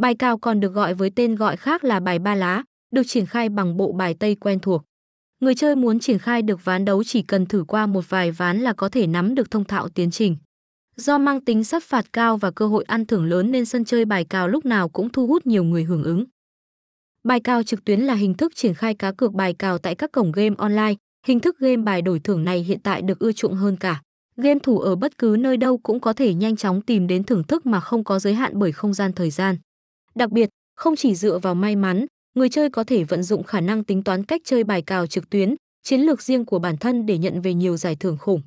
Bài cào còn được gọi với tên gọi khác là bài ba lá, được triển khai bằng bộ bài Tây quen thuộc. Người chơi muốn triển khai được ván đấu chỉ cần thử qua một vài ván là có thể nắm được thông thạo tiến trình. Do mang tính sát phạt cao và cơ hội ăn thưởng lớn nên sân chơi bài cào lúc nào cũng thu hút nhiều người hưởng ứng. Bài cào trực tuyến là hình thức triển khai cá cược bài cào tại các cổng game online. Hình thức game bài đổi thưởng này hiện tại được ưa chuộng hơn cả. Game thủ ở bất cứ nơi đâu cũng có thể nhanh chóng tìm đến thưởng thức mà không có giới hạn bởi không gian thời gian. Đặc biệt, không chỉ dựa vào may mắn, người chơi có thể vận dụng khả năng tính toán cách chơi bài cào trực tuyến, chiến lược riêng của bản thân để nhận về nhiều giải thưởng khủng.